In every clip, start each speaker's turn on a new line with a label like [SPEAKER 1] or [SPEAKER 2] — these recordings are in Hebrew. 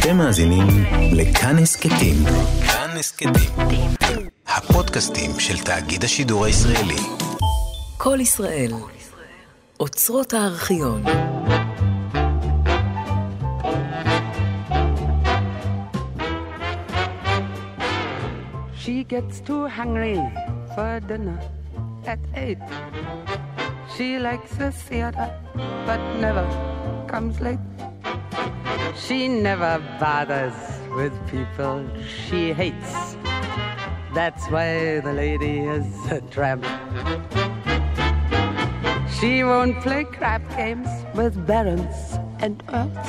[SPEAKER 1] אתם מאזינים לכאן הסכתים. כאן הסכתים. הפודקאסטים של תאגיד השידור הישראלי.
[SPEAKER 2] כל ישראל. אוצרות הארכיון.
[SPEAKER 3] She gets too hungry for dinner at eight. She likes the theater, but never comes late. She never bothers with people she hates. That's why the lady is a tramp. She won't play crap games with barons and earls.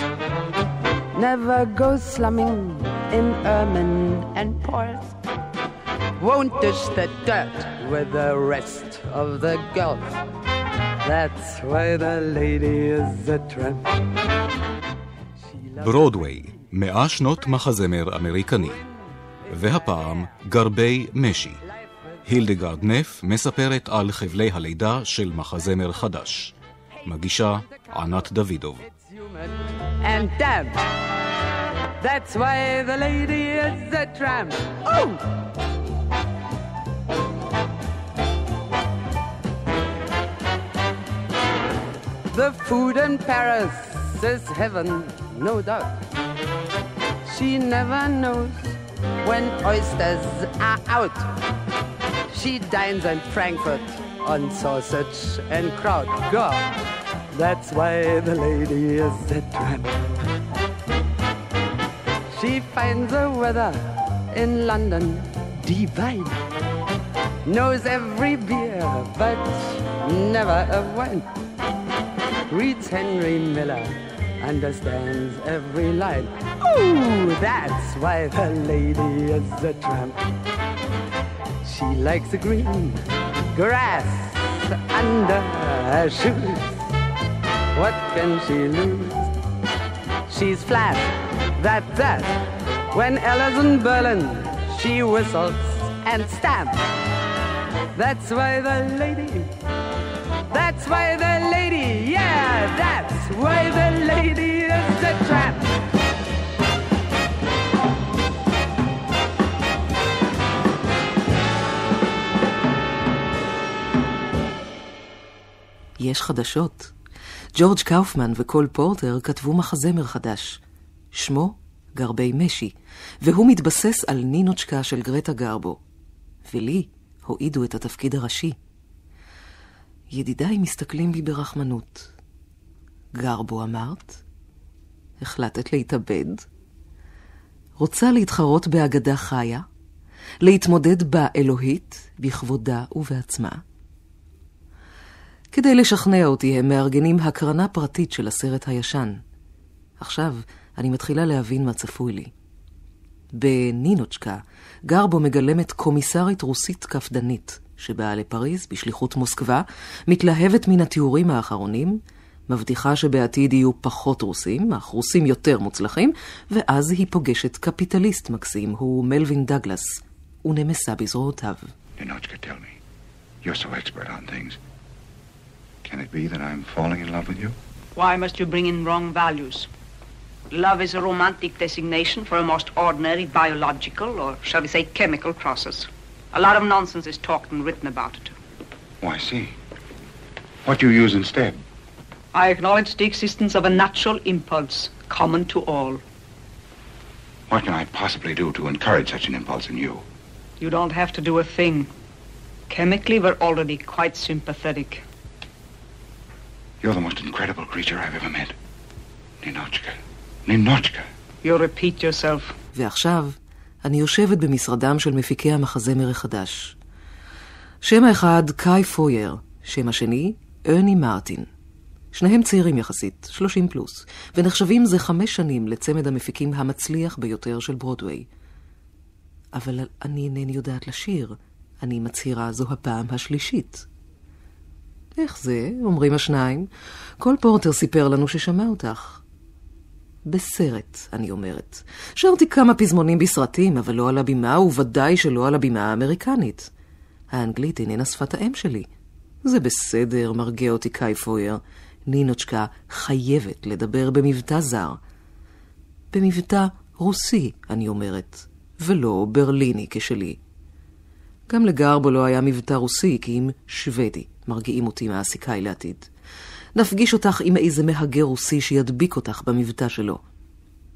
[SPEAKER 3] Never goes slumming in ermine and pearls. Won't dish the dirt with the rest of the girls. That's why the lady is a tramp.
[SPEAKER 4] ברודוויי, מאה שנות מחזמר אמריקני. והפעם, גרבי משי. הילדגרד נף מספרת על חבלי הלידה של מחזמר חדש. מגישה ענת דוידוב.
[SPEAKER 3] Oh! The food in Paris is heaven, no doubt. She never knows when oysters are out. She dines in Frankfurt on sausage and kraut. God, that's why the lady is a tramp. She finds the weather in London divine. Knows every beer, but never a wine. Reads Henry Miller, understands every line. Ooh, that's why the lady is a tramp. She likes the green grass under her shoes. What can she lose? She's flat, that's that. When Ella's in Berlin, she whistles and stamps. That's why the lady, that's why the lady, yeah, that's why the lady is a tramp.
[SPEAKER 2] יש חדשות. ג'ורג' קאופמן וקול פורטר כתבו מחזמר חדש. שמו גרבי משי, והוא מתבסס על נינוצ'קה של גרטה גרבו. ולי הועידו את התפקיד הראשי. ידידיי מסתכלים בי ברחמנות. גרבו אמרת? החלטת להתאבד? רוצה להתחרות באגדה חיה? להתמודד באלוהית, בכבודה ובעצמה? כדי לשכנע אותי הם מארגנים הקרנה פרטית של הסרט הישן. עכשיו אני מתחילה להבין מה צפוי לי. בנינוצ'קה, גרבו מגלמת קומיסרית רוסית קפדנית, שבאה לפריז בשליחות מוסקבה, מתלהבת מן התיאורים האחרונים, מבטיחה שבעתיד יהיו פחות רוסים, אך רוסים יותר מוצלחים, ואז היא פוגשת קפיטליסט מקסים, הוא מלווין דגלס, ונמסה בזרועותיו.
[SPEAKER 5] Ninochka, tell me. You're so expert on things. Can it be that I'm falling in love with you?
[SPEAKER 6] Why must you bring in wrong values? Love is a romantic designation for a most ordinary biological, or shall we say chemical process. A lot of nonsense is talked and written about it.
[SPEAKER 5] Why, see. What do you use instead?
[SPEAKER 6] I acknowledge the existence of a natural impulse common to all.
[SPEAKER 5] What can I possibly do to encourage such an impulse in you?
[SPEAKER 6] You don't have to do a thing. Chemically, we're already quite sympathetic.
[SPEAKER 5] You're the most incredible creature I've ever met. Ninochka. Ninochka.
[SPEAKER 6] You repeat yourself.
[SPEAKER 2] ועכשיו, אני יושבת במשרדם של מפיקי המחזמר החדש. שם האחד, קאי פויר, שם השני, ארני מרטין. שניהם צעירים יחסית, 30 פלוס, ונחשבים זה חמש שנים לצמד המפיקים המצליח ביותר של ברודוויי. אבל אני אינני יודעת לשיר. אני מצהירה זו הפעם השלישית. איך זה? אומרים השניים. כל פורטר סיפר לנו ששמע אותך. בסרט, אני אומרת. שרתי כמה פזמונים בסרטים, אבל לא על הבימה, וודאי שלא על הבימה האמריקנית. האנגלית איננה שפת האם שלי. זה בסדר, מרגיע אותי קאי פויר. נינוצ'קה חייבת לדבר במבטא זר. במבטא רוסי, אני אומרת, ולא ברליני כשלי. גם לגרבו לא היה מבטא רוסי, כי אם שוודי מרגיעים אותי מעסיקאי לעתיד. נפגיש אותך עם איזה מהגר רוסי שידביק אותך במבטא שלו.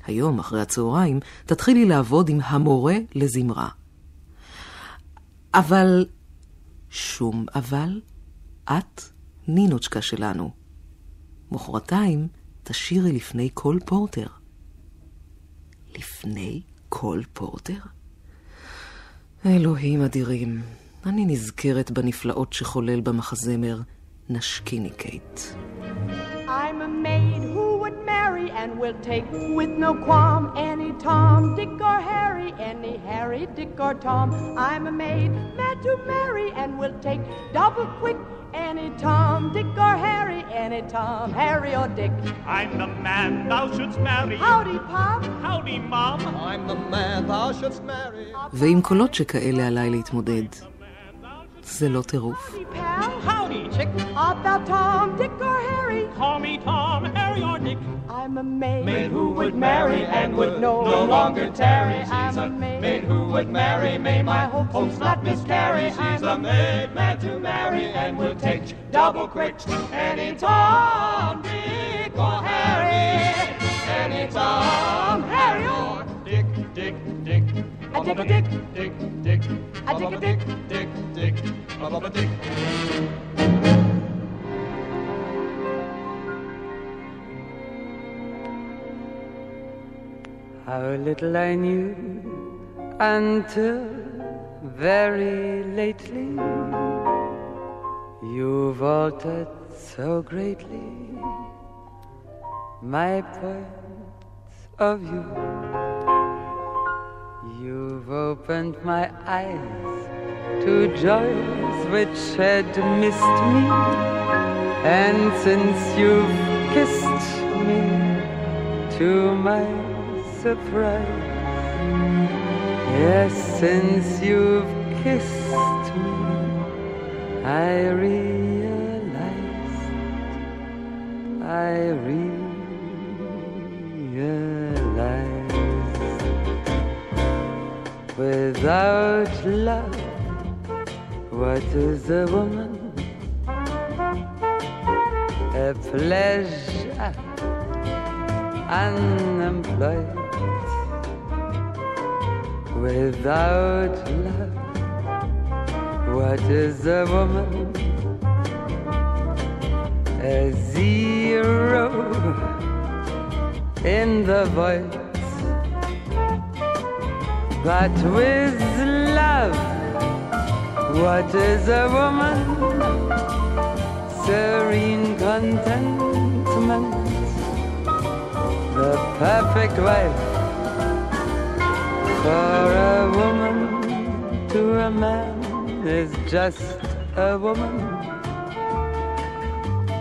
[SPEAKER 2] היום, אחרי הצהריים, תתחילי לעבוד עם המורה לזמרה. אבל, שום אבל, את נינוצ'קה שלנו. מחרתיים תשירי לפני כל פורטר. לפני כל פורטר? אלוהים אדירים, אני נזכרת בנפלאות שחולל במחזמר נשקיני קייט. I'm a maid who would marry and will take with no qualm any Tom, Dick or Harry, any Harry, Dick or Tom. I'm a maid mad to marry and will take double quick any Tom, Dick or Harry, any Tom, Harry or Dick. I'm the man thou shouldst marry. Howdy, Pop. Howdy, Mom. I'm the man thou shouldst marry. ועם קולות שכאלה עליי להתמודד. זה לא טירוף? Howdy, chick. Art thou Tom, Dick, or Harry? Call me Tom, Harry, or Dick. I'm a maid, maid who would marry and would no, no longer tarry. She's a maid, maid who would marry, may my hopes not miscarry. She's a maid, mad to marry and will take double quick. Any Tom, Dick, or Harry. Any Tom, Harry, or Dick, Dick, Dick. A dick.
[SPEAKER 3] How little I knew until very lately you've altered so greatly my point of view. You've opened my eyes to joys which had missed me, and since you've kissed me, to my surprise. Yes, since you've kissed me, I realize, I realize. Without love, what is a woman? A pleasure unemployed without love. What is a woman? A zero in the voice. But with love, what is a woman? Serene contentment, the perfect wife for a woman to a man is just a woman,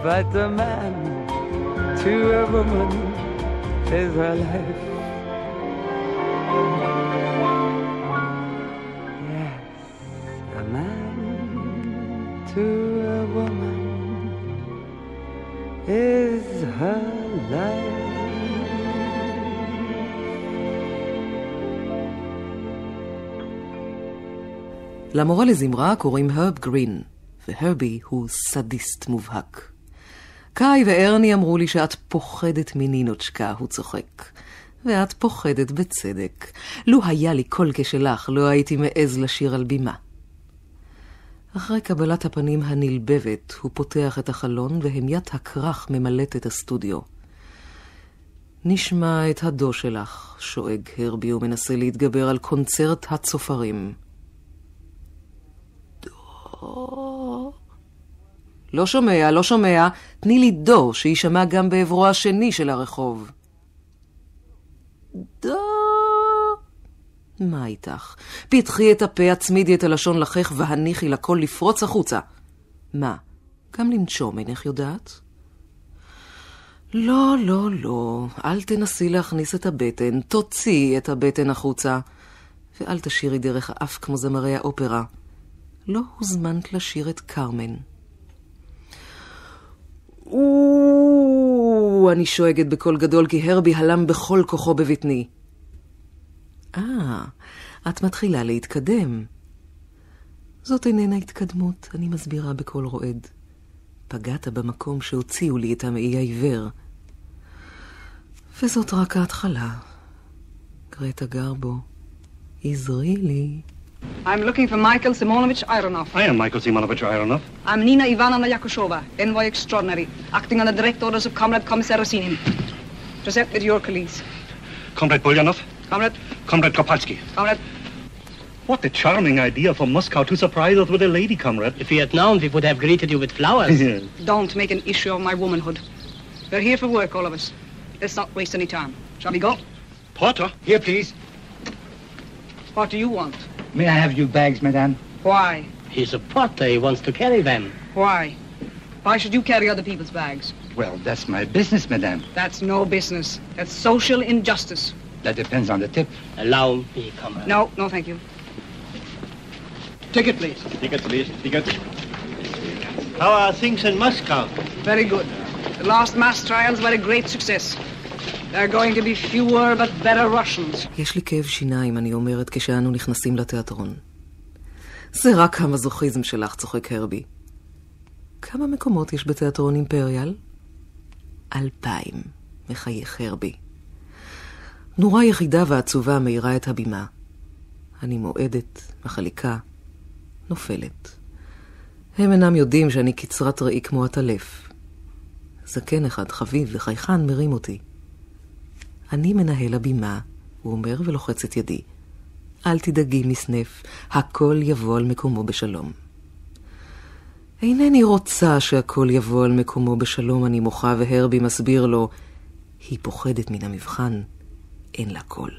[SPEAKER 3] but a man to a woman is her life.
[SPEAKER 2] למורה לזמרה קוראים הרב גרין, והרבי הוא סדיסט מובהק. קאי וארני אמרו לי שאת פוחדת מנינוצ'קה, הוא צוחק. ואת פוחדת בצדק. לו היה לי קול כשלך, לא הייתי מעז לשיר על בימה. אחרי קבלת הפנים הנלבבת, הוא פותח את החלון, והמיית הכרך ממלאת את הסטודיו. נשמע את הדו שלך, שואג הרבי ומנסה להתגבר על קונצרט הצופרים. לא שומע, לא שומע, תני לי דו, שיישמע גם בעברו השני של הרחוב. דו... מה איתך? פתחי את הפה, הצמידי את הלשון לחך והניחי לכל לפרוץ החוצה. מה, גם לנשום אינך יודעת? לא, לא, לא, אל תנסי להכניס את הבטן, תוציאי את הבטן החוצה. ואל תשירי דרך האף כמו זמרי האופרה. לא הוזמנת לשיר את קרמן. או, אני שואגת בקול גדול כי הרבי הלם בכל כוחו בבטני. אה, את מתחילה להתקדם. זאת איננה התקדמות, אני מסבירה בקול רועד. פגעת במקום שהוציאו לי את המעי העיוור. וזאת רק ההתחלה. גרטה גרבו, עזרי לי.
[SPEAKER 6] I'm looking for Michael Simonovich Ironov.
[SPEAKER 7] I am Michael Simonovich Ironov.
[SPEAKER 6] I'm Nina Ivanovna Yakushova, envoy extraordinary, acting on the direct orders of Comrade Commissar Rosinin. Present with your colleagues.
[SPEAKER 7] Comrade Polyanov.
[SPEAKER 6] Comrade,
[SPEAKER 7] Comrade Kopalsky.
[SPEAKER 6] comrade,
[SPEAKER 7] What a charming idea for Moscow to surprise us with a lady, comrade.
[SPEAKER 8] If we had known, we would have greeted you with flowers.
[SPEAKER 6] don't make an issue of my womanhood. We're here for work, all of us. Let's not waste any time. Shall we go?
[SPEAKER 7] Porter.
[SPEAKER 9] Here, please.
[SPEAKER 6] What do you want?
[SPEAKER 9] May I have your bags, madame?
[SPEAKER 6] Why?
[SPEAKER 8] He's a porter. He wants to carry them.
[SPEAKER 6] Why? Why should you carry other people's bags?
[SPEAKER 9] Well, that's my business, madame.
[SPEAKER 6] That's no business. That's social injustice.
[SPEAKER 9] That depends on the tip.
[SPEAKER 8] Allow me, comrade.
[SPEAKER 6] No, no, thank you. Ticket, please.
[SPEAKER 7] Ticket, please. Ticket. How are things in Moscow?
[SPEAKER 6] Very good. The last mass trials were a great success.
[SPEAKER 2] יש לי כאב שיניים, אני אומרת, כשאנו נכנסים לתיאטרון. זה רק המזוכיזם שלך, צוחק הרבי. כמה מקומות יש בתיאטרון אימפריאל? אלפיים, מחייך הרבי. נורה יחידה ועצובה מאירה את הבימה. אני מועדת, מחליקה, נופלת. הם אינם יודעים שאני קצרת ראי כמו עטלף. זקן אחד, חביב וחייכן, מרים אותי. אני מנהל הבימה, הוא אומר ולוחץ את ידי. אל תדאגי, מסנף, הכל יבוא על מקומו בשלום. אינני רוצה שהכל יבוא על מקומו בשלום, אני מוחה, והרבי מסביר לו, היא פוחדת מן המבחן, אין לה קול.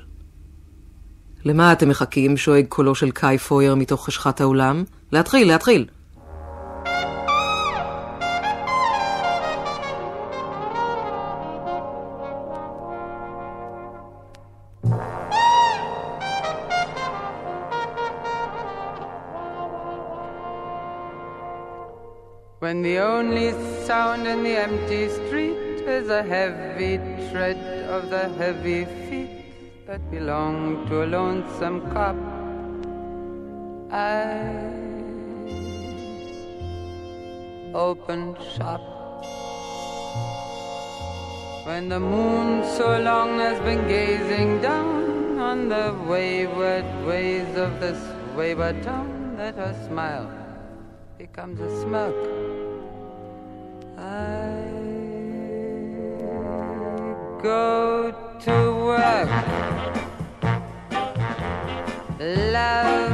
[SPEAKER 2] למה אתם מחכים? שואג קולו של קאי פויר מתוך חשכת האולם. להתחיל, להתחיל!
[SPEAKER 3] Sound in the empty street is a heavy tread of the heavy feet that belong to a lonesome cop, I open shop. When the moon so long has been gazing down on the wayward ways of this wayward town that her smile becomes a smirk. I go to work. Love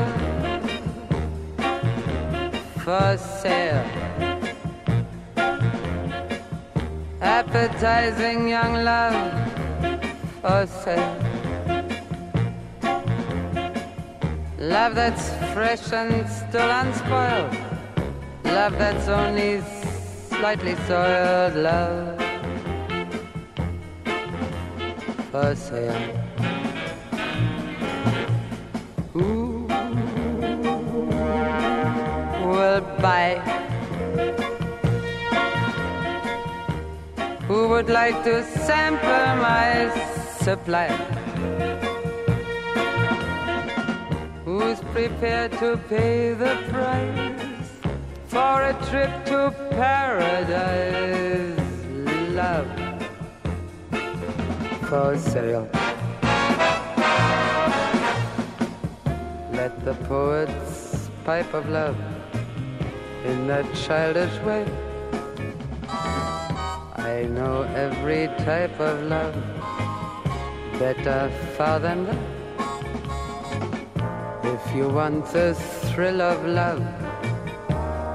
[SPEAKER 3] for sale. Appetizing young love for sale. Love that's fresh and still unspoiled. Love that's only slightly soiled. Love for sale. Who will buy? Who would like to sample my supply? Who's prepared to pay the price for a trip to paradise? Love for sale. Let the poets pipe of love in that childish way. I know every type of love better far than that. If you want the thrill of love,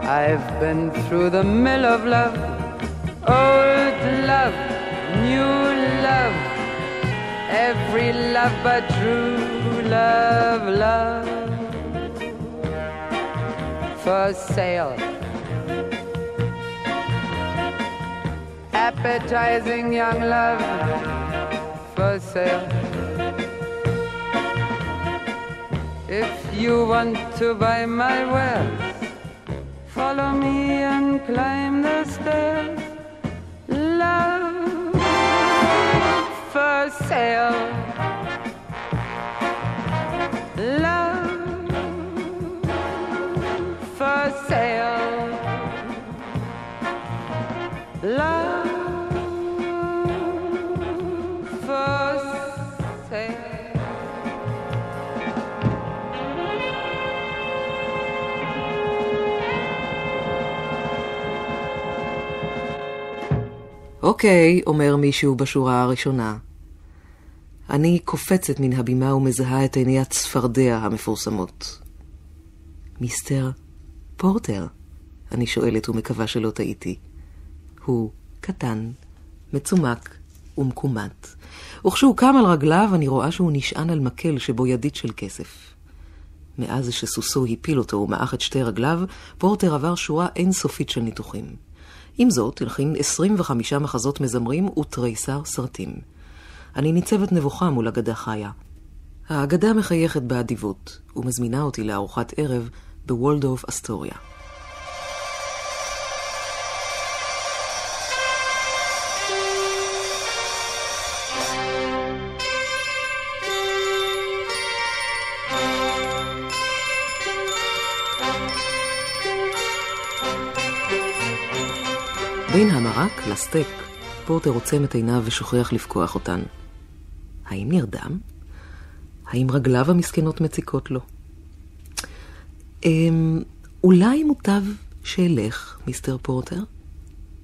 [SPEAKER 3] I've been through the mill of love, old love, new love, every love but true love, love for sale. Appetizing young love for sale. If you want to buy my wares, follow me and climb the stairs. Love for sale. Love for sale. Love.
[SPEAKER 2] אוקיי, אומר מישהו בשורה הראשונה. אני קופצת מן הבימה ומזהה את עיני הצפרדע המפורסמות. מיסטר פורטר, אני שואלת ומקווה שלא טעיתי. הוא קטן, מצומק ומקומט, וכשהוא קם על רגליו אני רואה שהוא נשען על מקל שבו ידית של כסף. מאז שסוסו הפיל אותו ומעך את שתי רגליו, פורטר עבר שורה אינסופית של ניתוחים. עם זאת, הלחין 25 מחזות מזמרים ותריסר סרטים. אני ניצבת נבוכה מול אגדה חיה. האגדה מחייכת באדיבות, ומזמינה אותי לארוחת ערב בוולדורף אסטוריה. בין המרק לסטייק, פורטר עוצם את עיניו ושוכח לפקוח אותן. האם נרדם? האם רגליו המסכנות מציקות לו? אמ, אולי מוטב שאלך, מיסטר פורטר?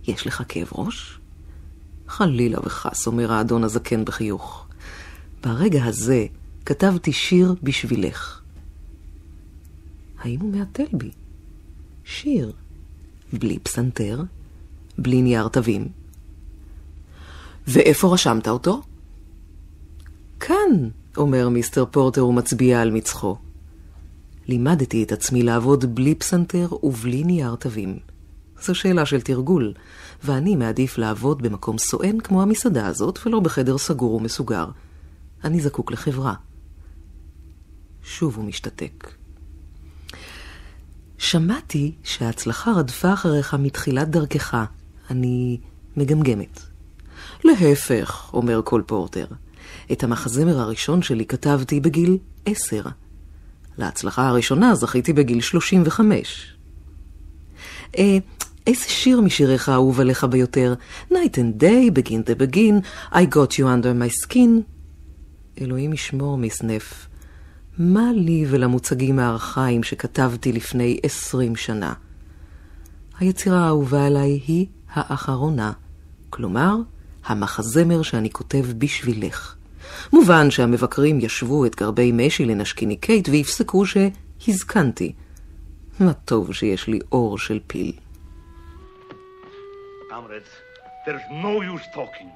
[SPEAKER 2] יש לך כאב ראש? חלילה וחס, אומר האדון הזקן בחיוך. ברגע הזה כתבתי שיר בשבילך. האם הוא מהתל בי? שיר. בלי פסנתר, בלי נייר תווים. ואיפה רשמת אותו? כאן, אומר מיסטר פורטר ומצביע על מצחו. לימדתי את עצמי לעבוד בלי פסנתר ובלי נייר תווים. זו שאלה של תרגול, ואני מעדיף לעבוד במקום סואן כמו המסעדה הזאת, ולא בחדר סגור ומסוגר. אני זקוק לחברה. שוב הוא משתתק. שמעתי שההצלחה רדפה אחריך מתחילת דרכך. אני מגמגמת. להפך, אומר קול פורטר. את המחזמר הראשון שלי כתבתי בגיל עשר. להצלחה הראשונה זכיתי בגיל 35. אה, איזה שיר משיריך אהוב עליך ביותר? Night and Day, Begin the Begin, I got you under my skin. אלוהים ישמור, מיס נף. מה לי ולמוצגים הארכאיים שכתבתי לפני עשרים שנה? היצירה האהובה עליי היא האחרונה, כלומר, המחזמר שאני כותב בשבילך. מובן שהמבקרים ישבו את גרבי משי לנשקיני קייט ויפסקו שהזקנתי. מה טוב שיש לי אור של פיל.
[SPEAKER 10] Comrades, there's no use talking.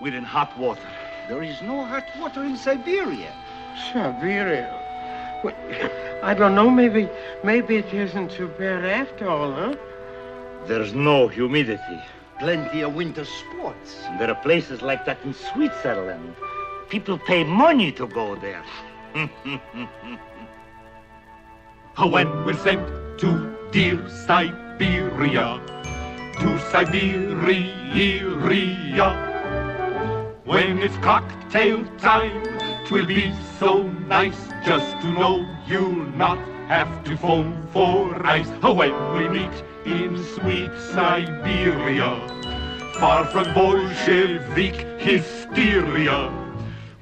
[SPEAKER 10] We're in hot water.
[SPEAKER 11] There is no hot water in Siberia.
[SPEAKER 12] Siberia? Well, I don't know, maybe, maybe it isn't too bad after all, huh?
[SPEAKER 10] There's no humidity.
[SPEAKER 11] Plenty of winter sports.
[SPEAKER 10] And there are places like that in Switzerland. People pay money to go there.
[SPEAKER 13] when we're sent to dear Siberia, to Siberia, when it's cocktail time, twill be so nice just to know you'll not have to phone for ice. when we meet in sweet Siberia, far from Bolshevik hysteria.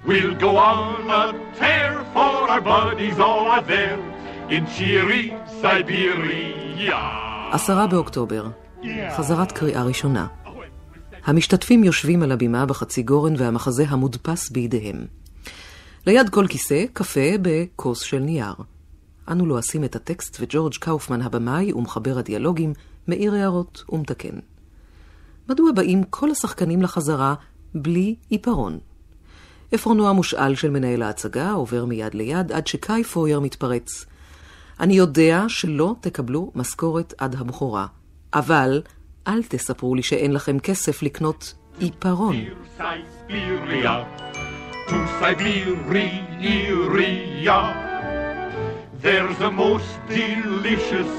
[SPEAKER 13] We'll go on a tear for our buddies all are there in cheery Siberia.
[SPEAKER 2] עשרה באוקטובר, חזרת קריאה ראשונה. המשתתפים יושבים על הבימה בחצי גורן והמחזה המודפס בידיהם. ליד כל כיסא, קפה בכוס של נייר. אנו לועשים את הטקסט וג'ורג' קאופמן הבמאי ומחבר הדיאלוגים מעיר הערות ומתקן. מדוע באים כל השחקנים לחזרה בלי עיפרון? עפרונו המושאל של מנהל ההצגה עובר מיד ליד עד שקאי פויר מתפרץ. אני יודע שלא תקבלו משכורת עד הבכורה, אבל אל תספרו לי שאין לכם כסף לקנות עיפרון.
[SPEAKER 13] To Siberia, there's a most delicious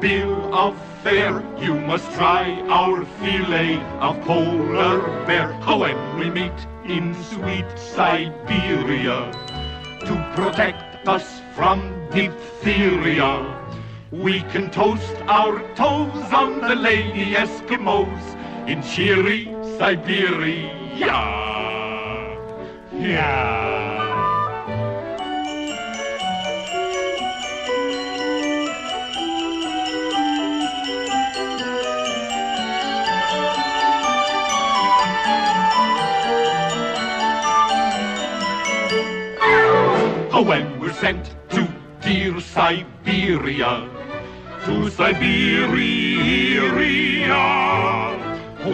[SPEAKER 13] bill of fare. You must try our filet of polar bear. How When we meet in sweet Siberia to protect us from diphtheria. We can toast our toes on the lady Eskimos in cheery Siberia. Yeah. Oh, when we're sent to dear Siberia. To Siberia,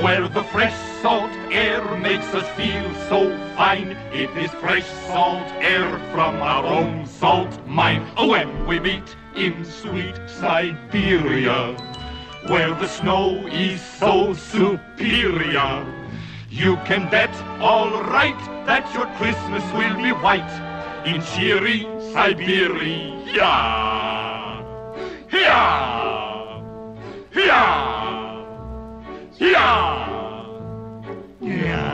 [SPEAKER 13] where the fresh salt air makes us feel so fine. It is fresh salt air from our own salt mine. Oh, when we meet in sweet Siberia, where the snow is so superior. You can bet all right that your Christmas will be white in cheery Siberia. Here! Here! Here!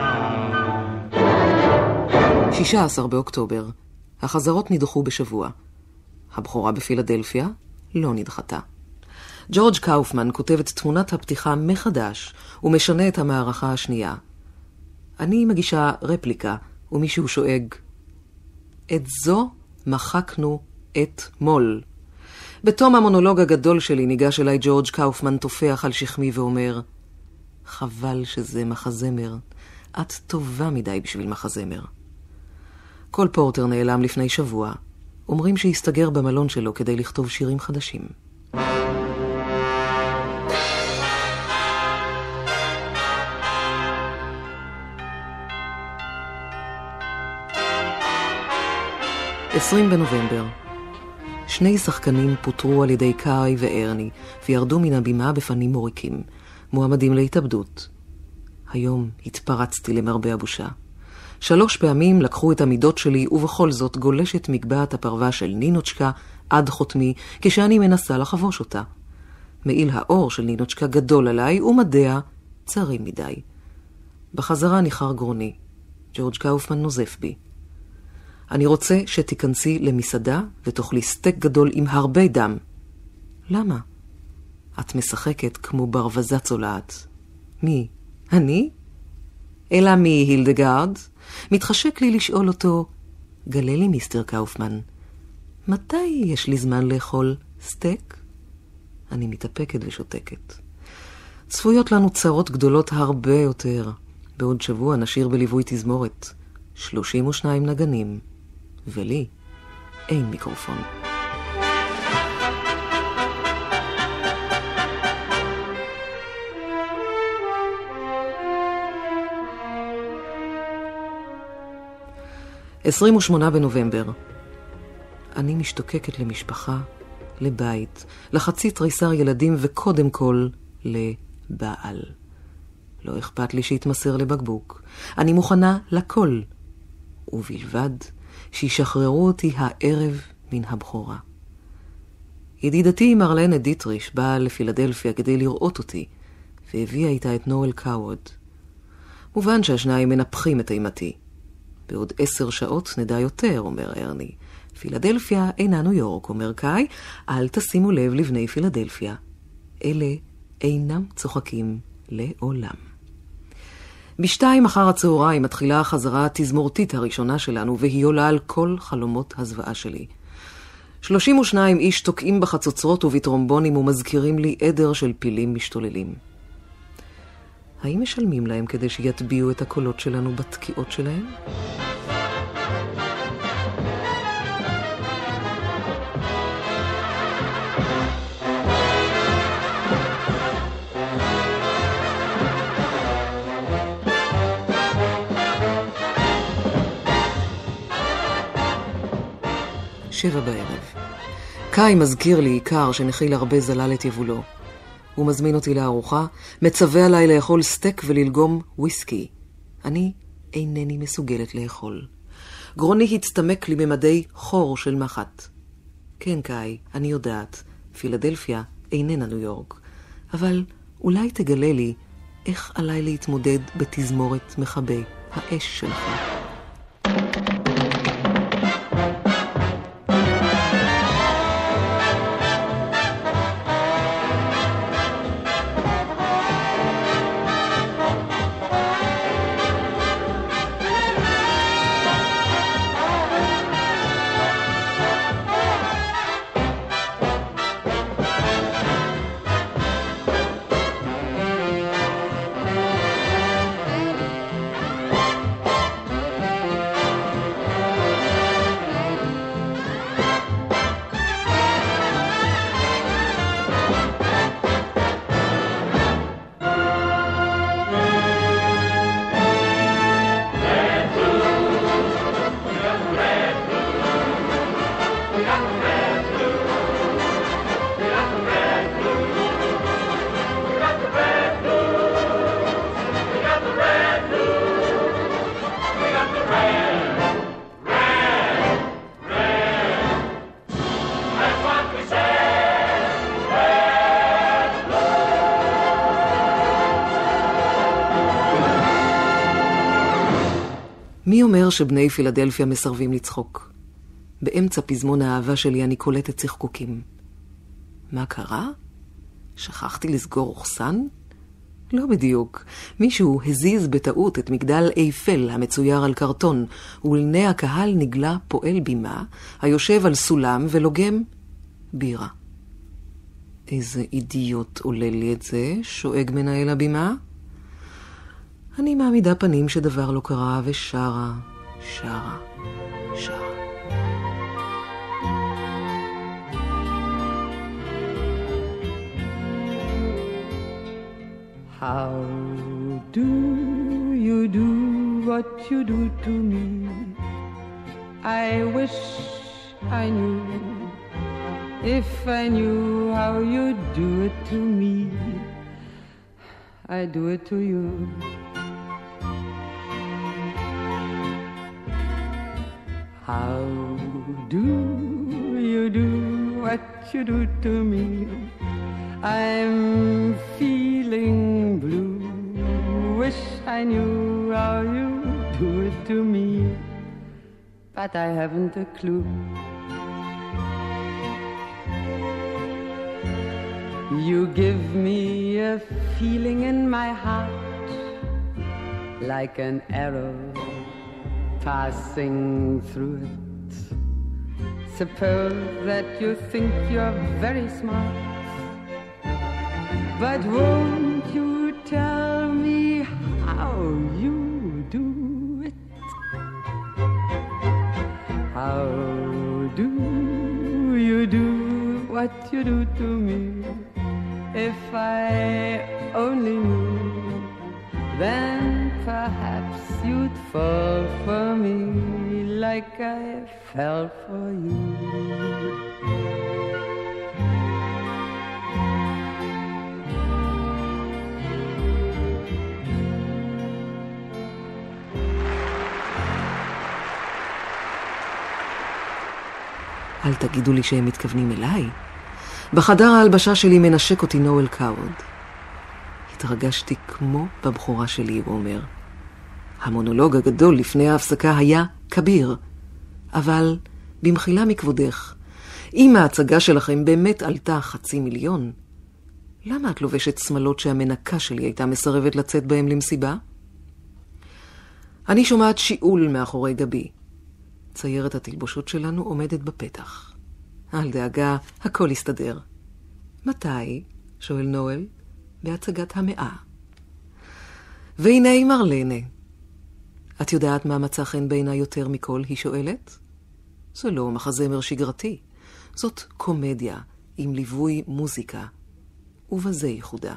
[SPEAKER 2] 16 באוקטובר. החזרות נדחו בשבוע. הבכורה בפילדלפיה לא נדחתה. ג'ורג' קאופמן כותב את תמונת הפתיחה מחדש ומשנה את המערכה השנייה. אני מגישה רפליקה, ומישהו שואג, את זו מחקנו אתמול. בתום המונולוג הגדול שלי ניגש אליי ג'ורג' קאופמן טופח על שכמי ואומר, חבל שזה מחזמר. את טובה מדי בשביל מחזמר. כל פורטר נעלם לפני שבוע. אומרים שהסתגר במלון שלו כדי לכתוב שירים חדשים. עשרים בנובמבר שני שחקנים פוטרו על ידי קאי וארני וירדו מן הבימה בפנים מוריקים, מועמדים להתאבדות. היום התפרצתי למרבה הבושה. שלוש פעמים לקחו את המידות שלי, ובכל זאת גולשת מגבעת הפרווה של נינוצ'קה עד חותמי, כשאני מנסה לחבוש אותה. מעיל האור של נינוצ'קה גדול עליי, ומדיה צרים מדי. בחזרה ניחר גרוני. ג'ורג' קאופמן נוזף בי. אני רוצה שתיכנסי למסעדה ותאכלי סטייק גדול עם הרבה דם. למה? את משחקת כמו ברווזה צולעת. מי? אני? אלא מי, הילדגרד? מתחשק לי לשאול אותו, גלה לי, מיסטר קאופמן, מתי יש לי זמן לאכול סטייק? אני מתאפקת ושותקת. צפויות לנו צרות גדולות הרבה יותר. בעוד שבוע נשיר בליווי תזמורת. 32 נגנים. ולי אין מיקרופון. עשרים ושמונה בנובמבר. אני משתוקקת למשפחה, לבית, לחצי תריסר ילדים וקודם כל לבעל. לא אכפת לי שיתמסר לבקבוק. אני מוכנה לכל. ובלבד שישחררו אותי הערב מן הבכורה. ידידתי מרלנה דיטריש באה לפילדלפיה כדי לראות אותי, והביאה איתה את נואל קאווד. מובן שהשניים מנפחים את אימתי. בעוד עשר שעות נדע יותר, אומר ארני. פילדלפיה אינה ניו יורק, אומר קאי, אל תשימו לב לבני פילדלפיה. אלה אינם צוחקים לעולם. בשתיים אחר הצהריים מתחילה החזרה התזמורתית הראשונה שלנו, והיא עולה על כל חלומות הזוועה שלי. 32 איש תוקעים בחצוצרות ובטרומבונים ומזכירים לי עדר של פילים משתוללים. האם משלמים להם כדי שיטביעו את הקולות שלנו בתקיעות שלהם? שבע בערב. קאי מזכיר לי עיקר שנחיל הרבה זלל את יבולו. הוא מזמין אותי לארוחה, מצווה עליי לאכול סטייק וללגום וויסקי. אני אינני מסוגלת לאכול. גרוני הצטמק לי ממדי חור של מחט. כן, קאי, אני יודעת, פילדלפיה איננה ניו יורק, אבל אולי תגלה לי איך עליי להתמודד בתזמורת מכבי האש שלך. אומר שבני פילדלפיה מסרבים לצחוק? באמצע פזמון האהבה שלי אני קולטת צחקוקים. מה קרה? שכחתי לסגור אוכסן? לא בדיוק. מישהו הזיז בטעות את מגדל אייפל המצויר על קרטון, ולעיני הקהל נגלה פועל בימה, היושב על סולם ולוגם בירה. איזה אידיוט עולה לי את זה, שואג מנהל הבימה. אני מעמידה פנים שדבר לא קרה, ושרה, שרה, שרה.
[SPEAKER 3] How do you do what you do to me? I wish I knew. If I knew how you do it to me, I do it to you. How do you do what you do to me? I'm feeling blue. Wish I knew how you do it to me, but I haven't a clue. You give me a feeling in my heart like an arrow passing through it. Suppose that you think you're very smart. But won't you tell me how you do it? How do you do what you do to me? If I only knew, then perhaps fall for me like I fell for you.
[SPEAKER 2] אל תגידו לי שהם מתכוונים אליי. בחדר ההלבשה שלי מנשק אותי נואל קאווד. התרגשתי כמו בבחורה שלי, הוא אומר. המונולוג הגדול לפני ההפסקה היה כביר, אבל במחילה מכבודך, אם ההצגה שלכם באמת עלתה חצי מיליון, למה את לובשת שמלות שהמנקה שלי הייתה מסרבת לצאת בהם למסיבה? אני שומעת שיעול מאחורי גבי. ציירת התלבושות שלנו עומדת בפתח. אל דאגה, הכל יסתדר. מתי? שואל נואל. בהצגת המאה. והנה היא מרלנה. את יודעת מה מצא חן בעיניי יותר מכל? היא שואלת. זה לא מחזמר שגרתי. זאת קומדיה עם ליווי מוזיקה, ובזה ייחודה.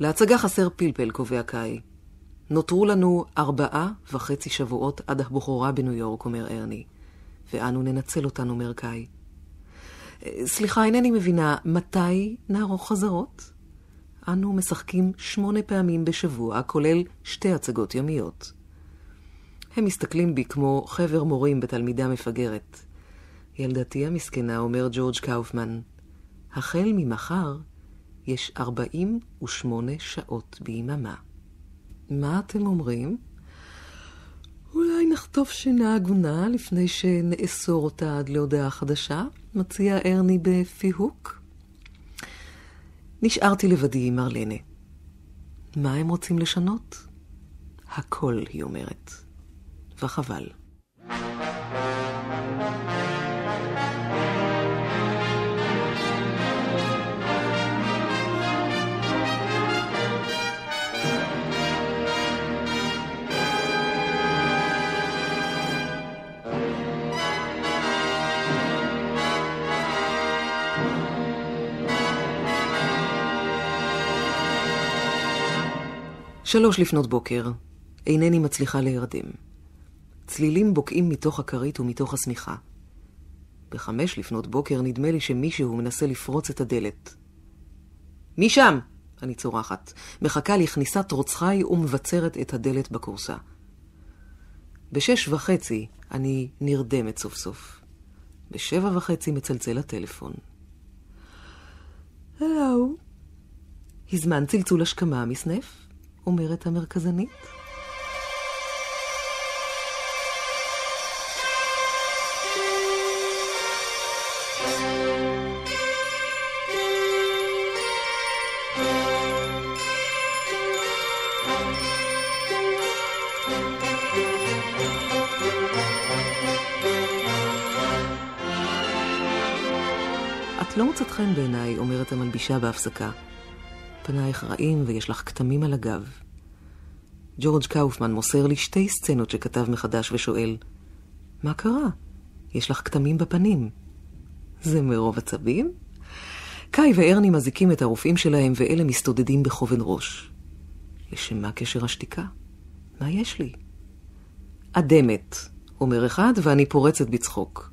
[SPEAKER 2] להצגה חסר פלפל, קובע קאי. נותרו לנו ארבעה וחצי שבועות עד הבכורה בניו יורק, אומר ארני, ואנו ננצל אותנו, אומר קאי. סליחה, אינני מבינה, מתי נערוך חזרות? אנו משחקים שמונה פעמים בשבוע, כולל שתי הצגות יומיות. הם מסתכלים בי כמו חבר מורים בתלמידה מפגרת. ילדתי המסכנה, אומר ג'ורג' קאופמן, החל ממחר יש 48 שעות ביממה. מה אתם אומרים? אולי נחטוף שינה הגונה לפני שנאסור אותה עד להודעה חדשה? מציע ארני בפיהוק. נשארתי לבדי עם מרלנה. מה הם רוצים לשנות? הכל, היא אומרת. וחבל. שלוש לפנות בוקר, אינני מצליחה להירדם. צלילים בוקעים מתוך הכרית ומתוך השמיכה. בחמש לפנות בוקר נדמה לי שמישהו מנסה לפרוץ את הדלת. מי שם? אני צורחת. מחכה לכניסת רוצחי ומבצרת את הדלת בכורסה. בשש וחצי אני נרדמת סוף סוף. בשבע וחצי מצלצל הטלפון. הלו, הזמן צלצול השכמה מסנף? אומרת המרכזנית. את לא מוצאת חן בעיניי, אומרת המלבישה בהפסקה. פנייך רעים ויש לך כתמים על הגב. ג'ורג' קאופמן מוסר לי שתי סצנות שכתב מחדש ושואל, מה קרה? יש לך כתמים בפנים. זה מרוב עצבים? קאי וארני מזיקים את הרופאים שלהם ואלה מסתודדים בכובד ראש. לשם מה קשר השתיקה? מה יש לי? אדמת, אומר אחד, ואני פורצת בצחוק.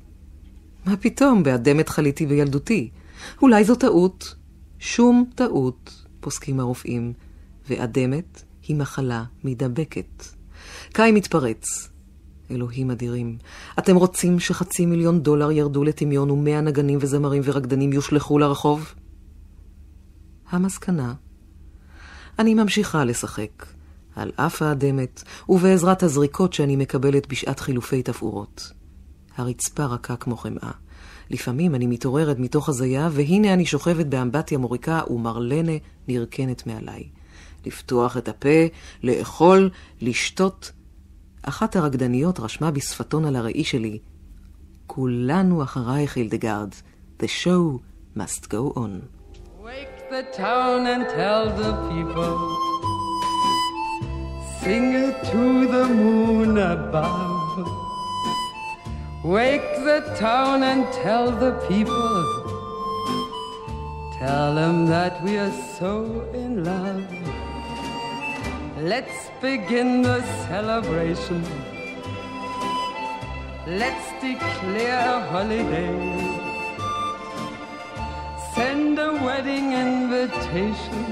[SPEAKER 2] מה פתאום, באדמת חליתי בילדותי. אולי זו טעות. שום טעות, פוסקים הרופאים, ואדמת היא מחלה מידבקת. קאי מתפרץ. אלוהים אדירים, אתם רוצים שחצי מיליון דולר ירדו לטמיון ומאה נגנים וזמרים ורקדנים יושלכו לרחוב? המסקנה, אני ממשיכה לשחק, על אף האדמת, ובעזרת הזריקות שאני מקבלת בשעת חילופי תפאורות. הרצפה רכה כמו חמאה. לפעמים אני מתעוררת מתוך הזיה, והנה אני שוכבת באמבטיה מוריקה ומרלנה נרקנת מעליי. לפתוח את הפה, לאכול, לשתות. אחת הרקדניות רשמה בשפתון על הראי שלי, כולנו אחרייך, הילדגרד. The show must go on.
[SPEAKER 3] Wake the town and tell the people Sing it to the moon above Wake the town and tell the people Tell them that we are so in love Let's begin the celebration. Let's declare a holiday. Send a wedding invitation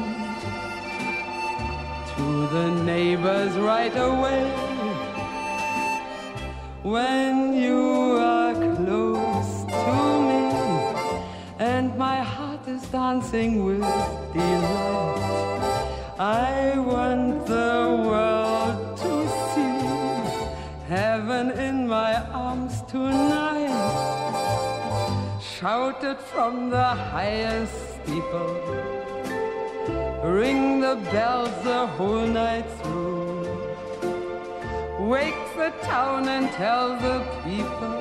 [SPEAKER 3] to the neighbors right away. When you are close to me and my heart is dancing with delight. I want the world to see heaven in my arms tonight. Shout it from the highest steeple. Ring the bells the whole night through. Wake the town and tell the people.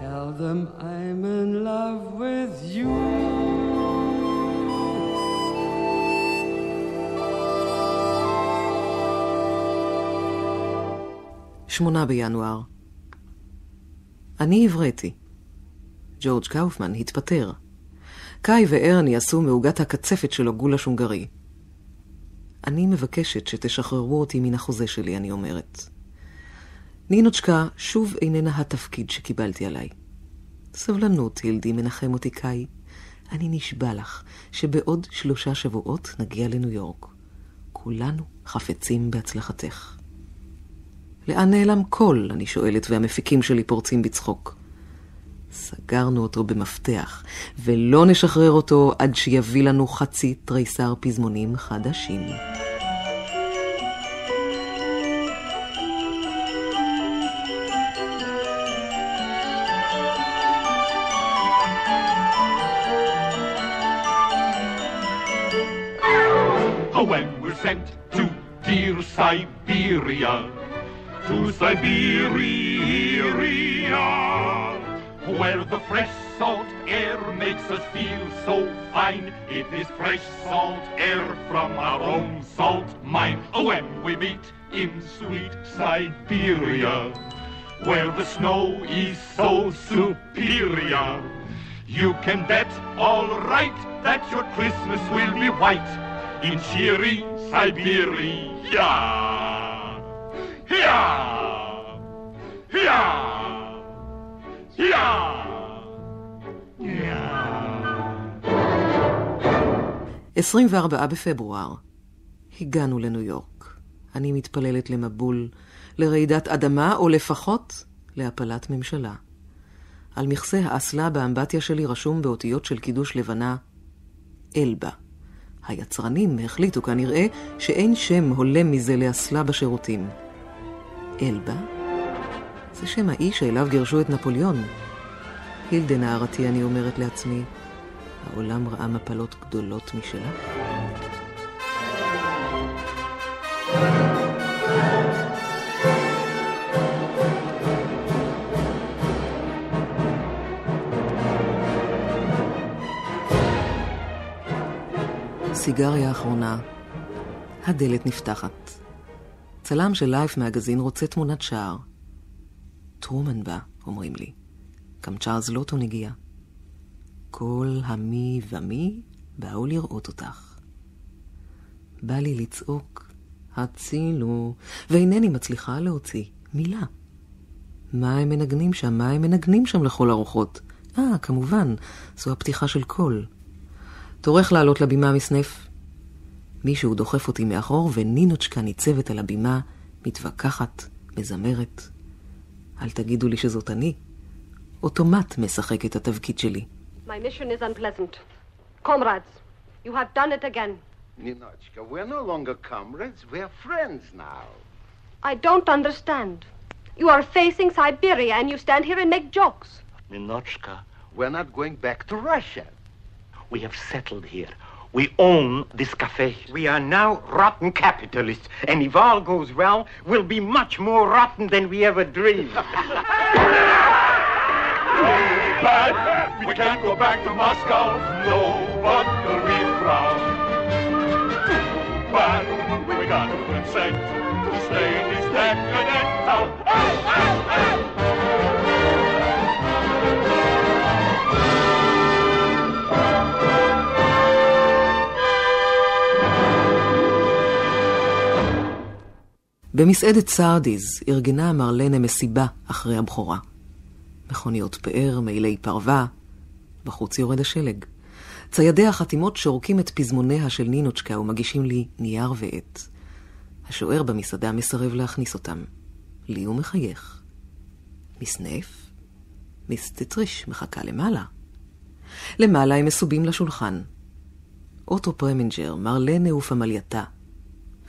[SPEAKER 3] Tell them I'm in love with you.
[SPEAKER 2] שמונה בינואר. אני הבראתי. ג'ורג' קאופמן התפטר. קאי וארני עשו מעוגת הקצפת שלו גולש הונגרי. אני מבקשת שתשחררו אותי מן החוזה שלי, אני אומרת. נינוצ'קה שוב איננה התפקיד שקיבלתי עליי. סבלנות, הילדי, מנחם אותי קאי. אני נשבע לך שבעוד שלושה שבועות נגיע לניו יורק. כולנו חפצים בהצלחתך. לאן נעלם קול? אני שואלת, והמפיקים שלי פורצים בצחוק. סגרנו אותו במפתח, ולא נשחרר אותו עד שיביא לנו חצי תריסר פזמונים חדשים.
[SPEAKER 13] When to Siberia, to Siberia, where the fresh salt air makes us feel so fine. It is fresh salt air from our own salt mine. Oh, when we meet in sweet Siberia, where the snow is so superior, you can bet all right that your Christmas will be white in cheery Siberia. Here! Here! Here!
[SPEAKER 2] 24 בפברואר. הגענו לניו יורק. אני מתפללת למבול, לרעידת אדמה, או לפחות להפלת ממשלה. על מכסה האסלה באמבטיה שלי רשום באותיות של קידוש לבנה, אלבה. היצרנים החליטו כנראה שאין שם הולם מזה לאסלה בשירותים. אלבה? זה שם האיש שאליו גירשו את נפוליאון. הילדה נערתי, אני אומרת לעצמי, העולם ראה מפלות גדולות משלה. סיגריה אחרונה, הדלת נפתחת. צלם של לייף מגזין רוצה תמונת שער. טרומן בא, אומרים לי. גם צ'ארלס לוטון הגיע. כל המי ומי באו לראות אותך. בא לי לצעוק, הצילו, ואינני מצליחה להוציא מילה. מה הם מנגנים שם? מה הם מנגנים שם לכל הרוחות? אה, כמובן, זו הפתיחה של קול. טורך לעלות לבימה מסנף. מישהו דוחף אותי מאחור, ונינוצ'קה ניצבת על הבימה, מתווכחת, מזמרת. אל תגידו לי שזאת אני. אוטומט משחק את התפקיד שלי.
[SPEAKER 14] My mission is unpleasant. Comrades, you have done it again.
[SPEAKER 11] Ninochka, we're no longer comrades, we're friends now.
[SPEAKER 14] I don't understand. You are facing Siberia and you stand here and make jokes.
[SPEAKER 10] Ninochka,
[SPEAKER 11] We're not going back to Russia.
[SPEAKER 10] we have settled here. We own this cafe.
[SPEAKER 12] We are now rotten capitalists, and if all goes well, we'll be much more rotten than we ever dreamed.
[SPEAKER 13] Bad, we can't go back to Moscow. No, but we frown. But we got to consent to stay in this decadent
[SPEAKER 2] במסעדת סרדיז ארגנה מרלנה מסיבה אחרי הבכורה. מכוניות פאר, מעילי פרווה, בחוץ יורד השלג. ציידי החתימות שורקים את פזמוניה של נינוצ'קה ומגישים לי נייר ועט. השוער במסעדה מסרב להכניס אותם. לי הוא מחייך. מסנף? מיס דיטריך מחכה למעלה. למעלה הם מסובים לשולחן. אוטו פרמינג'ר, מרלנה ופמלייתה,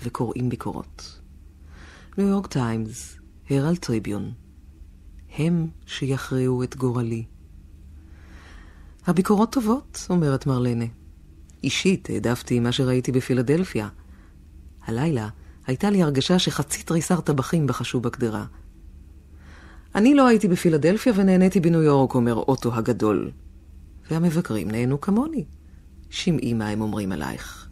[SPEAKER 2] וקוראים ביקורות. ניו יורק טיימס, הרלד טריביון. הם שיכריעו את גורלי. הביקורות טובות, אומרת מרלנה. אישית העדפתי מה שראיתי בפילדלפיה. הלילה הייתה לי הרגשה שחצי תריסר טבחים בחשו בקדרה. אני לא הייתי בפילדלפיה ונהניתי בניו יורק, אומר אוטו הגדול. והמבקרים נהנו כמוני. שמעי מה הם אומרים עלייך.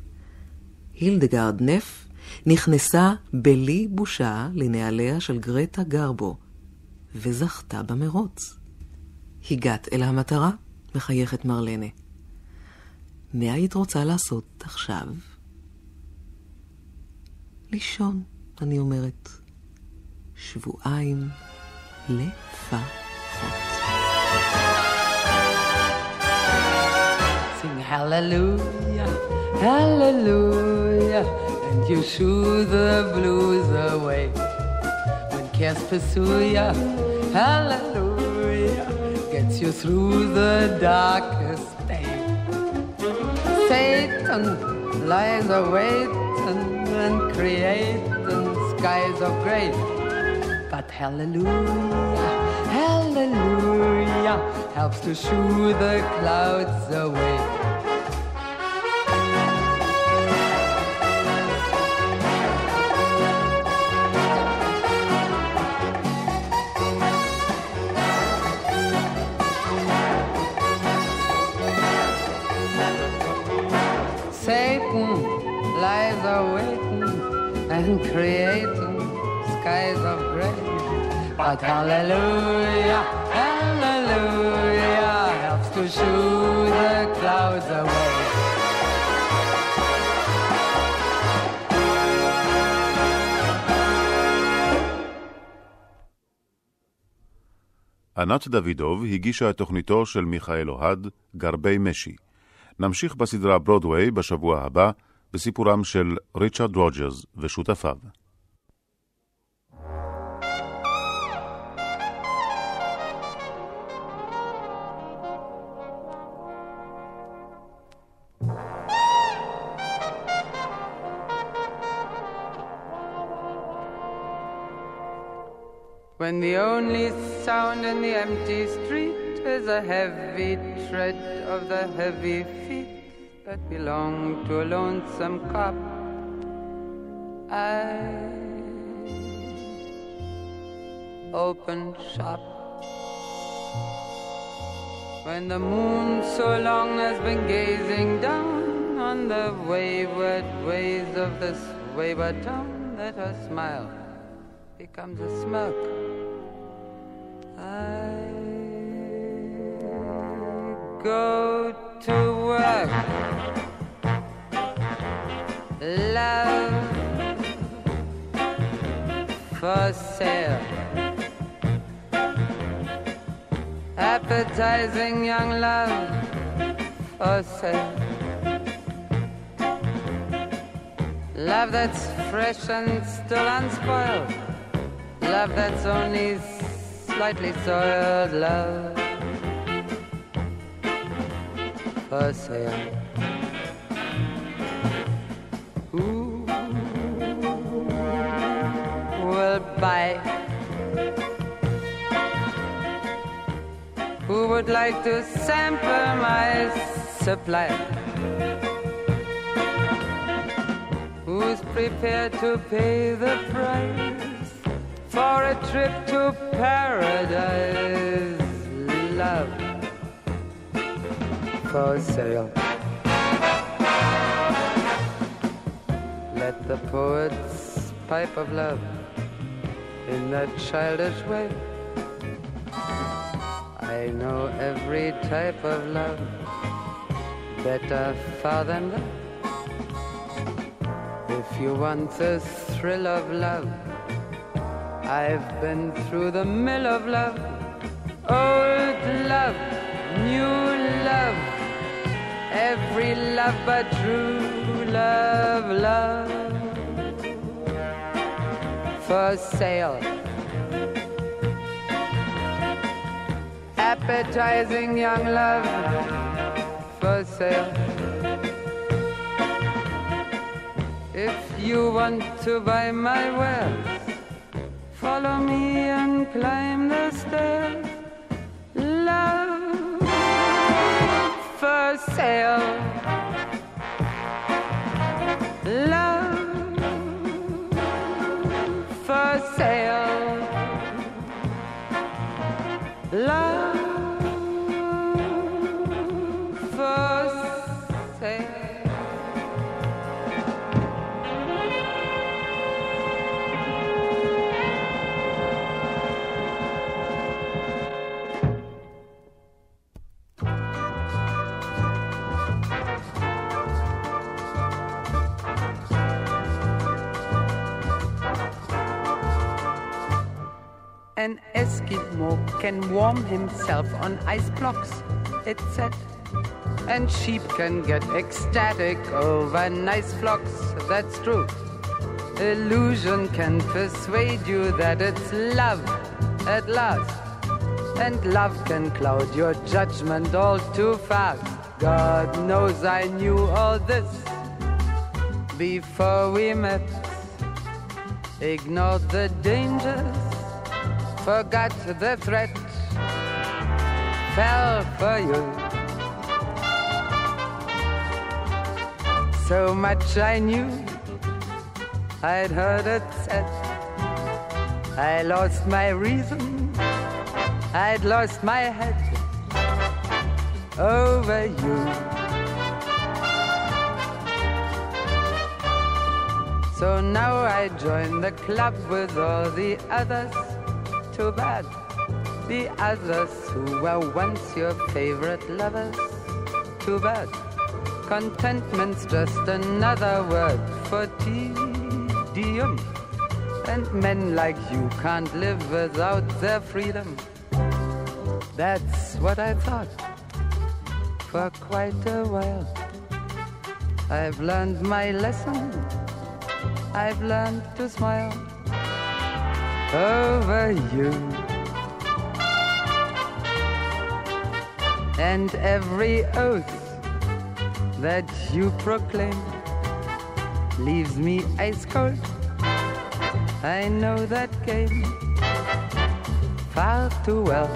[SPEAKER 2] הילדגרד נף נכנסה בלי בושה לנעליה של גרטה גרבו, וזכתה במרוץ. הגעת אל המטרה? מחייכת מרלנה. מה היית רוצה לעשות עכשיו? לישון, אני אומרת. שבועיים לפחות.
[SPEAKER 3] Hallelujah, hallelujah, and you shoo the blues away. When cares pursue ya, hallelujah, gets you through the darkest day. Satan lies awaiting and creating skies of gray. But hallelujah, hallelujah, helps to shoo the clouds away. And creating skies of gray. But hallelujah, hallelujah, helps to shoo the clouds away.
[SPEAKER 15] ענת דוידוב הגישה את תוכניתו של מיכאל אוהד, גרבי משי. נמשיך בסדרה ברודוויי בשבוע הבא, בסיפורם של ריצ'רד רוג'רס ושותפיו.
[SPEAKER 3] When the only sound in the empty street is a heavy tread of the heavy feet that belong to a lonesome cop, I open shop. When the moon so long has been gazing down on on the wayward ways of this wayward town that her smile becomes a smirk. I go to work. Love for sale. Appetizing young love for sale. Love that's fresh and still unspoiled. Love that's only slightly soiled. Love for sale. Would like to sample my supply? Who's prepared to pay the price for a trip to paradise? Love for sale. Let the poets pipe of love in that childish way. I know every type of love better far than that. If you want the thrill of love, I've been through the mill of love, old love, new love, every love but true love, love for sale. Appetizing young love for sale. If you want to buy my wares, follow me and climb the stairs. Love for sale. Eskimo can warm himself on ice blocks, it said. And sheep can get ecstatic over nice flocks, that's true. Illusion can persuade you that it's love at last. And love can cloud your judgment all too fast. God knows I knew all this before we met. Ignored the dangers forgot the threat, fell for you. So much I knew, I'd heard it said. I lost my reason, I'd lost my head over you. So now I join the club with all the others too bad. The others who were once your favorite lovers, too bad. Contentment's just another word for tedium. And men like you can't live without their freedom. That's what I thought for quite a while. I've learned my lesson. I've learned to smile over you. And every oath that you proclaim leaves me ice cold. I know that game far too well.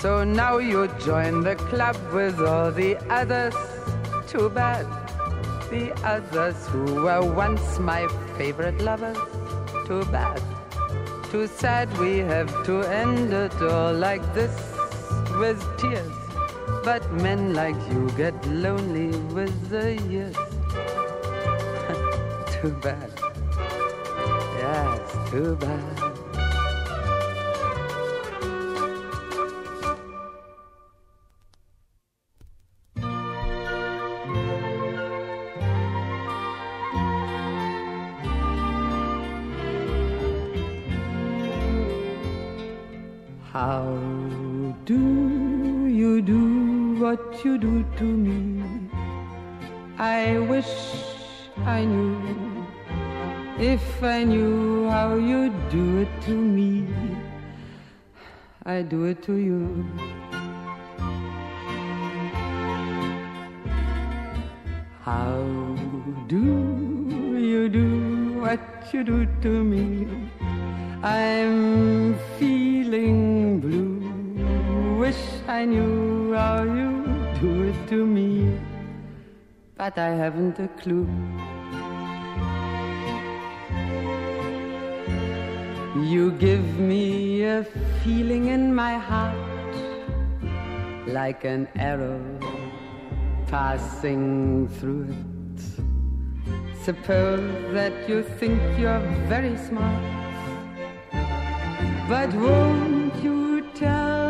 [SPEAKER 3] So now you join the club with all the others. Too bad the others who were once my favorite lovers. Too bad, too sad we have to end it all like this with tears. But men like you get lonely with the years. too bad. Yes, too bad. How do you do what you do to me? I wish I knew. If I knew how you do it to me, I'd do it to you. How do you do what you do to me? I'm feeling I knew how you do it to me, but I haven't a clue. You give me a feeling in my heart like an arrow passing through it. Suppose that you think you're very smart. But won't you tell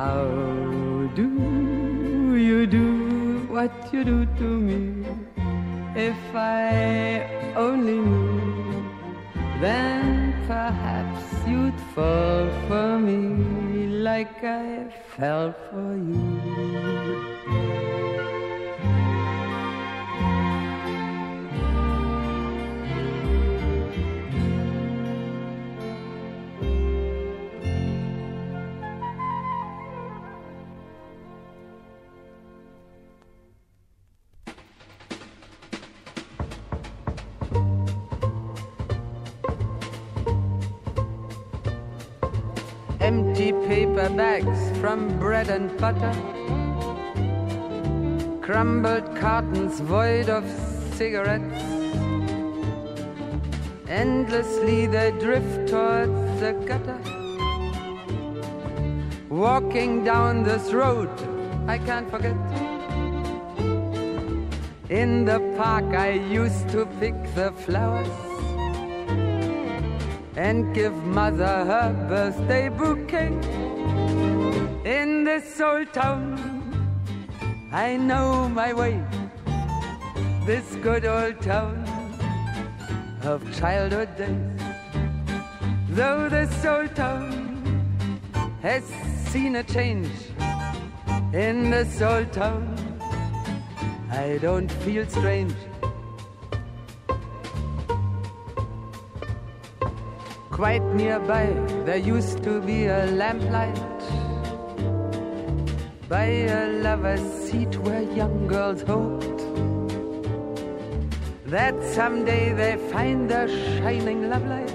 [SPEAKER 3] How do you do what you do to me? If I only knew, then perhaps you'd fall for me like I fell for you. Paper bags from bread and butter, crumbled cartons void of cigarettes. Endlessly they drift towards the gutter. Walking down this road, I can't forget. In the park, I used to pick the flowers and give mother her birthday bouquet. In this old town, I know my way. This good old town of childhood days. Though this old town has seen a change, in this old town, I don't feel strange. Quite nearby, there used to be a lamplight by a lover's seat where young girls hoped that someday they find their shining love light.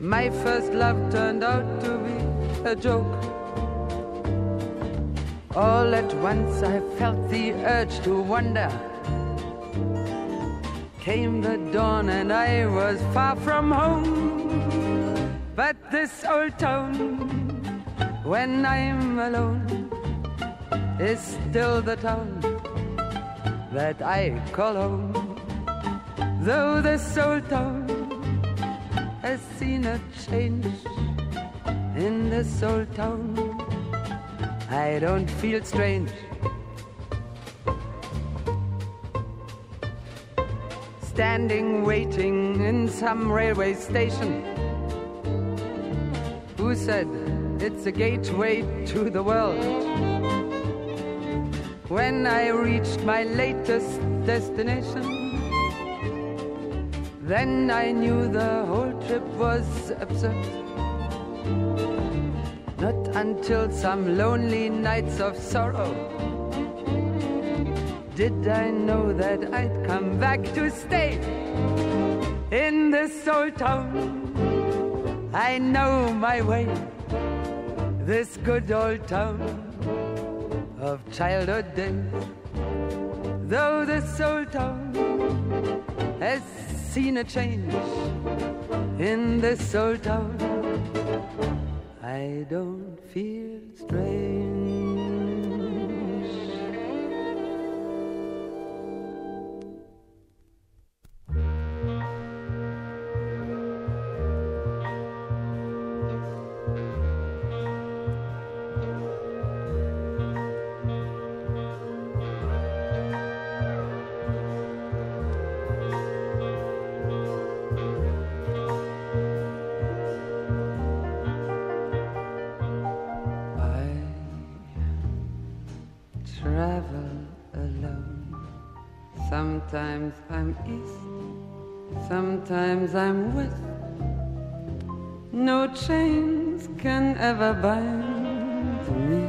[SPEAKER 3] My first love turned out to be a joke. All at once I felt the urge to wonder came the dawn and I was far from home. But this old town, when I'm alone, is still the town that I call home. Though this old town has seen a change in this old town, I don't feel strange. standing waiting in some railway station. Who said it's a gateway to the world? When I reached my latest destination, then I knew the whole trip was absurd. Not until some lonely nights of sorrow did I know that I'd come back to stay in this old town? I know my way, this good old town of childhood days. Though this old town has seen a change in this old town. I don't feel strange. Sometimes I'm east, sometimes I'm west. No chains can ever bind me.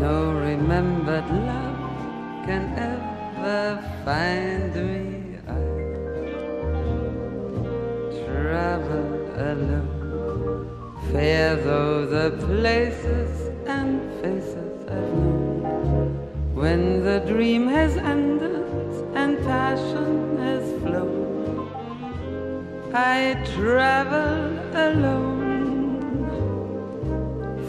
[SPEAKER 3] No remembered love can ever find me. I travel alone, fair though the places and faces I've known. When the dream travel alone,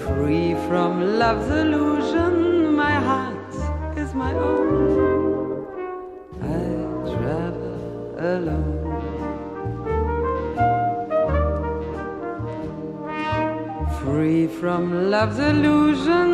[SPEAKER 3] free from love's illusion. My heart is my own. I travel alone. Free from love's illusion,